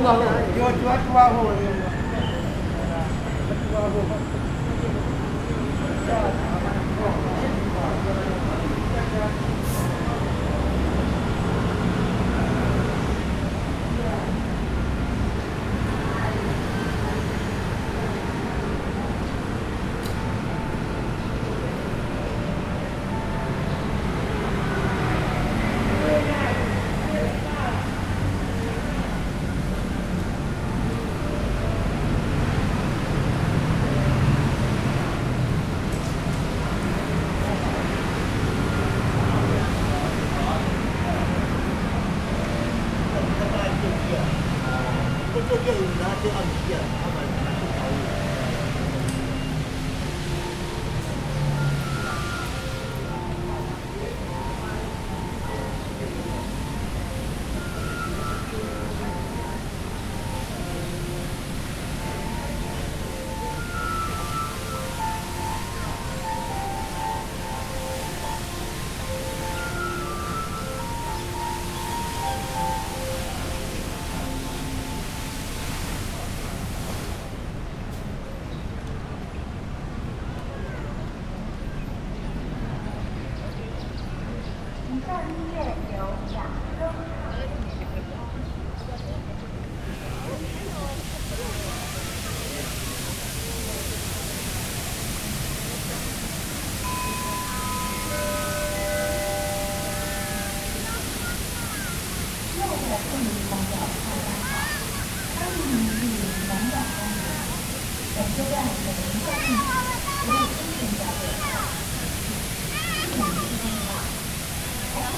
Tua rua. Tua que Tua rua. 又在什么地方看家？这。